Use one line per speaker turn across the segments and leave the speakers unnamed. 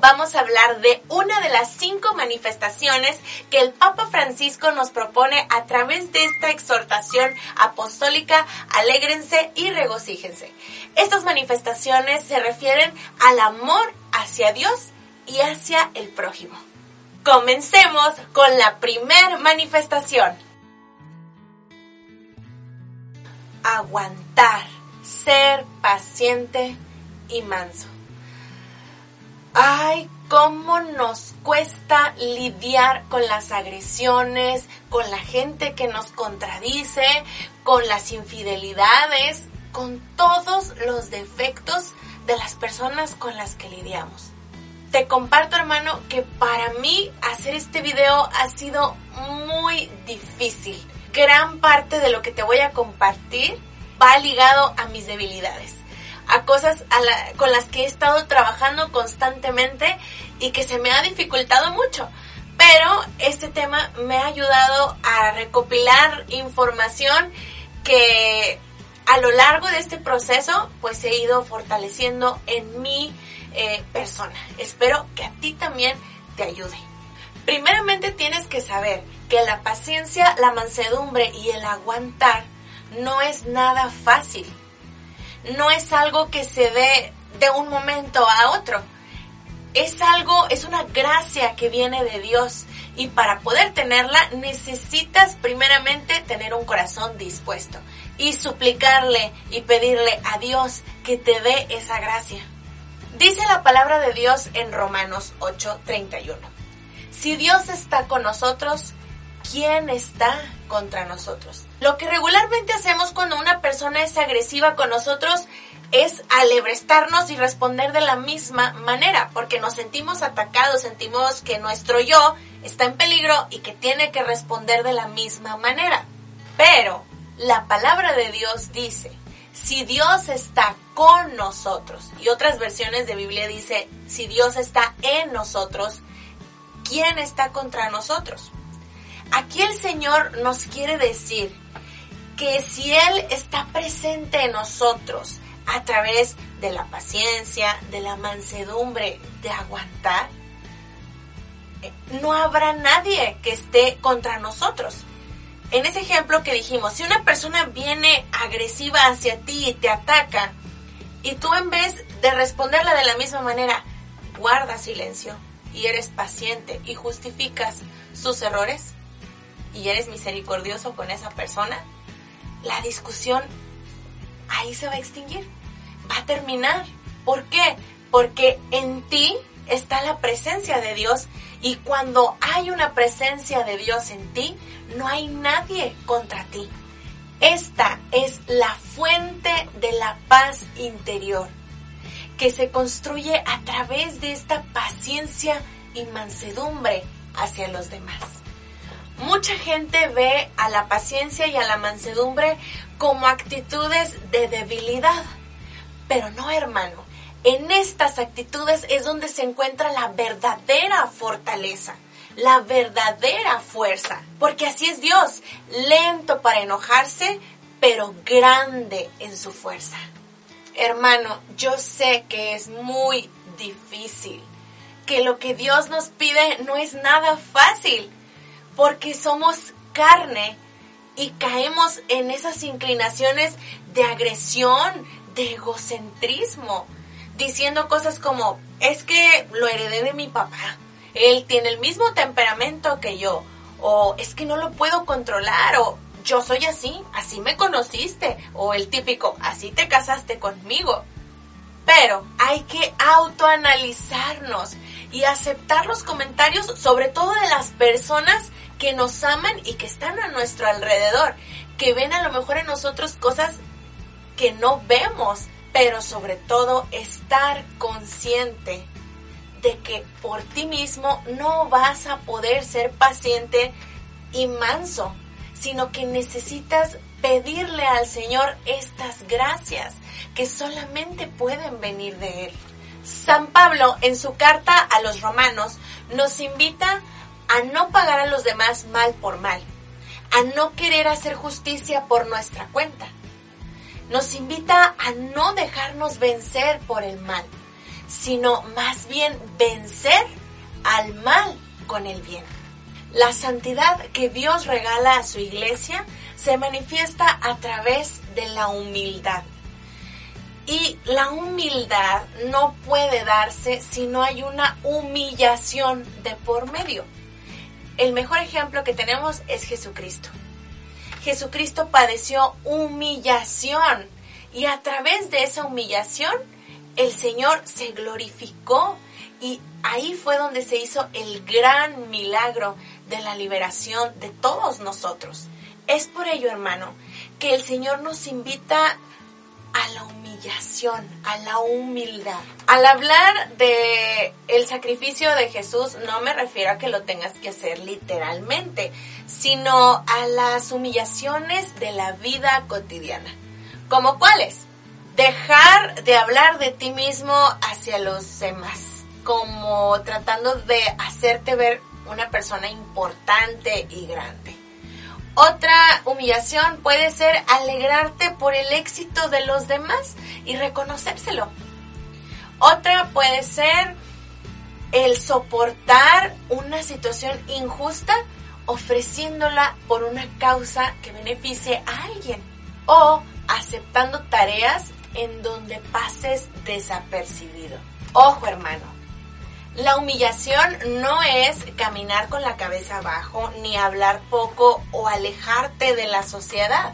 vamos a hablar de una de las cinco manifestaciones que el Papa Francisco nos propone a través de esta exhortación apostólica, alégrense y regocíjense. Estas manifestaciones se refieren al amor hacia Dios y hacia el prójimo. Comencemos con la primer manifestación. Aguantar, ser paciente y manso. Ay, cómo nos cuesta lidiar con las agresiones, con la gente que nos contradice, con las infidelidades, con todos los defectos de las personas con las que lidiamos. Te comparto, hermano, que para mí hacer este video ha sido muy difícil. Gran parte de lo que te voy a compartir va ligado a mis debilidades a cosas con las que he estado trabajando constantemente y que se me ha dificultado mucho. Pero este tema me ha ayudado a recopilar información que a lo largo de este proceso pues he ido fortaleciendo en mi eh, persona. Espero que a ti también te ayude. Primeramente tienes que saber que la paciencia, la mansedumbre y el aguantar no es nada fácil no es algo que se dé de un momento a otro. Es algo, es una gracia que viene de Dios y para poder tenerla necesitas primeramente tener un corazón dispuesto y suplicarle y pedirle a Dios que te dé esa gracia. Dice la palabra de Dios en Romanos 8:31. Si Dios está con nosotros, ¿quién está contra nosotros? Lo que regularmente hacemos cuando una persona es agresiva con nosotros es alebrestarnos y responder de la misma manera, porque nos sentimos atacados, sentimos que nuestro yo está en peligro y que tiene que responder de la misma manera. Pero la palabra de Dios dice, si Dios está con nosotros, y otras versiones de Biblia dice, si Dios está en nosotros, ¿quién está contra nosotros? Aquí el Señor nos quiere decir que si Él está presente en nosotros a través de la paciencia, de la mansedumbre, de aguantar, no habrá nadie que esté contra nosotros. En ese ejemplo que dijimos, si una persona viene agresiva hacia ti y te ataca, y tú en vez de responderla de la misma manera, guarda silencio y eres paciente y justificas sus errores y eres misericordioso con esa persona, la discusión ahí se va a extinguir, va a terminar. ¿Por qué? Porque en ti está la presencia de Dios y cuando hay una presencia de Dios en ti, no hay nadie contra ti. Esta es la fuente de la paz interior que se construye a través de esta paciencia y mansedumbre hacia los demás. Mucha gente ve a la paciencia y a la mansedumbre como actitudes de debilidad. Pero no, hermano. En estas actitudes es donde se encuentra la verdadera fortaleza, la verdadera fuerza. Porque así es Dios, lento para enojarse, pero grande en su fuerza. Hermano, yo sé que es muy difícil, que lo que Dios nos pide no es nada fácil porque somos carne y caemos en esas inclinaciones de agresión, de egocentrismo, diciendo cosas como, es que lo heredé de mi papá, él tiene el mismo temperamento que yo, o es que no lo puedo controlar, o yo soy así, así me conociste, o el típico, así te casaste conmigo. Pero hay que autoanalizarnos y aceptar los comentarios, sobre todo de las personas que nos aman y que están a nuestro alrededor, que ven a lo mejor en nosotros cosas que no vemos, pero sobre todo estar consciente de que por ti mismo no vas a poder ser paciente y manso, sino que necesitas pedirle al Señor estas gracias que solamente pueden venir de Él. San Pablo en su carta a los romanos nos invita a no pagar a los demás mal por mal, a no querer hacer justicia por nuestra cuenta. Nos invita a no dejarnos vencer por el mal, sino más bien vencer al mal con el bien. La santidad que Dios regala a su iglesia se manifiesta a través de la humildad. Y la humildad no puede darse si no hay una humillación de por medio. El mejor ejemplo que tenemos es Jesucristo. Jesucristo padeció humillación y a través de esa humillación el Señor se glorificó y ahí fue donde se hizo el gran milagro de la liberación de todos nosotros. Es por ello, hermano, que el Señor nos invita a la humillación, a la humildad. Al hablar de el sacrificio de Jesús, no me refiero a que lo tengas que hacer literalmente, sino a las humillaciones de la vida cotidiana. ¿Como cuáles? Dejar de hablar de ti mismo hacia los demás, como tratando de hacerte ver una persona importante y grande otra humillación puede ser alegrarte por el éxito de los demás y reconocérselo. Otra puede ser el soportar una situación injusta ofreciéndola por una causa que beneficie a alguien o aceptando tareas en donde pases desapercibido. Ojo hermano, la humillación no es caminar con la cabeza abajo, ni hablar poco o alejarte de la sociedad.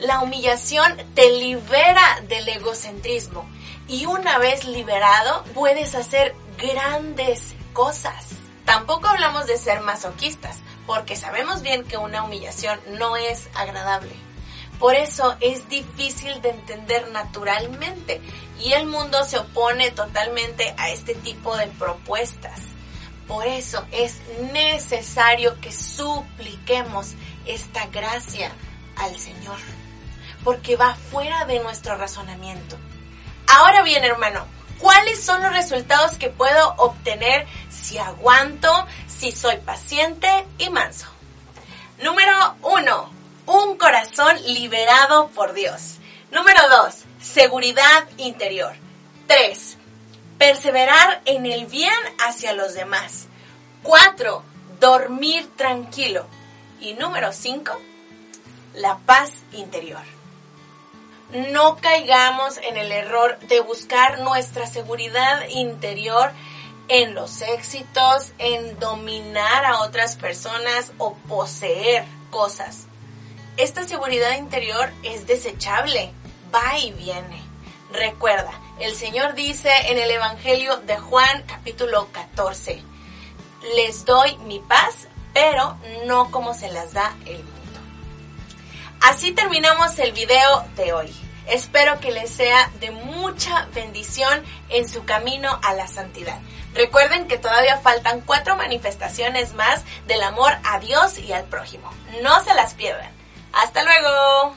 La humillación te libera del egocentrismo y una vez liberado puedes hacer grandes cosas. Tampoco hablamos de ser masoquistas, porque sabemos bien que una humillación no es agradable. Por eso es difícil de entender naturalmente y el mundo se opone totalmente a este tipo de propuestas. Por eso es necesario que supliquemos esta gracia al Señor, porque va fuera de nuestro razonamiento. Ahora bien, hermano, ¿cuáles son los resultados que puedo obtener si aguanto, si soy paciente y manso? Número uno, un corazón liberado por Dios. Número 2. Seguridad interior. 3. Perseverar en el bien hacia los demás. 4. Dormir tranquilo. Y número 5. La paz interior. No caigamos en el error de buscar nuestra seguridad interior en los éxitos, en dominar a otras personas o poseer cosas esta seguridad interior es desechable, va y viene. Recuerda, el Señor dice en el Evangelio de Juan capítulo 14, les doy mi paz, pero no como se las da el mundo. Así terminamos el video de hoy. Espero que les sea de mucha bendición en su camino a la santidad. Recuerden que todavía faltan cuatro manifestaciones más del amor a Dios y al prójimo. No se las pierdan. Hasta luego.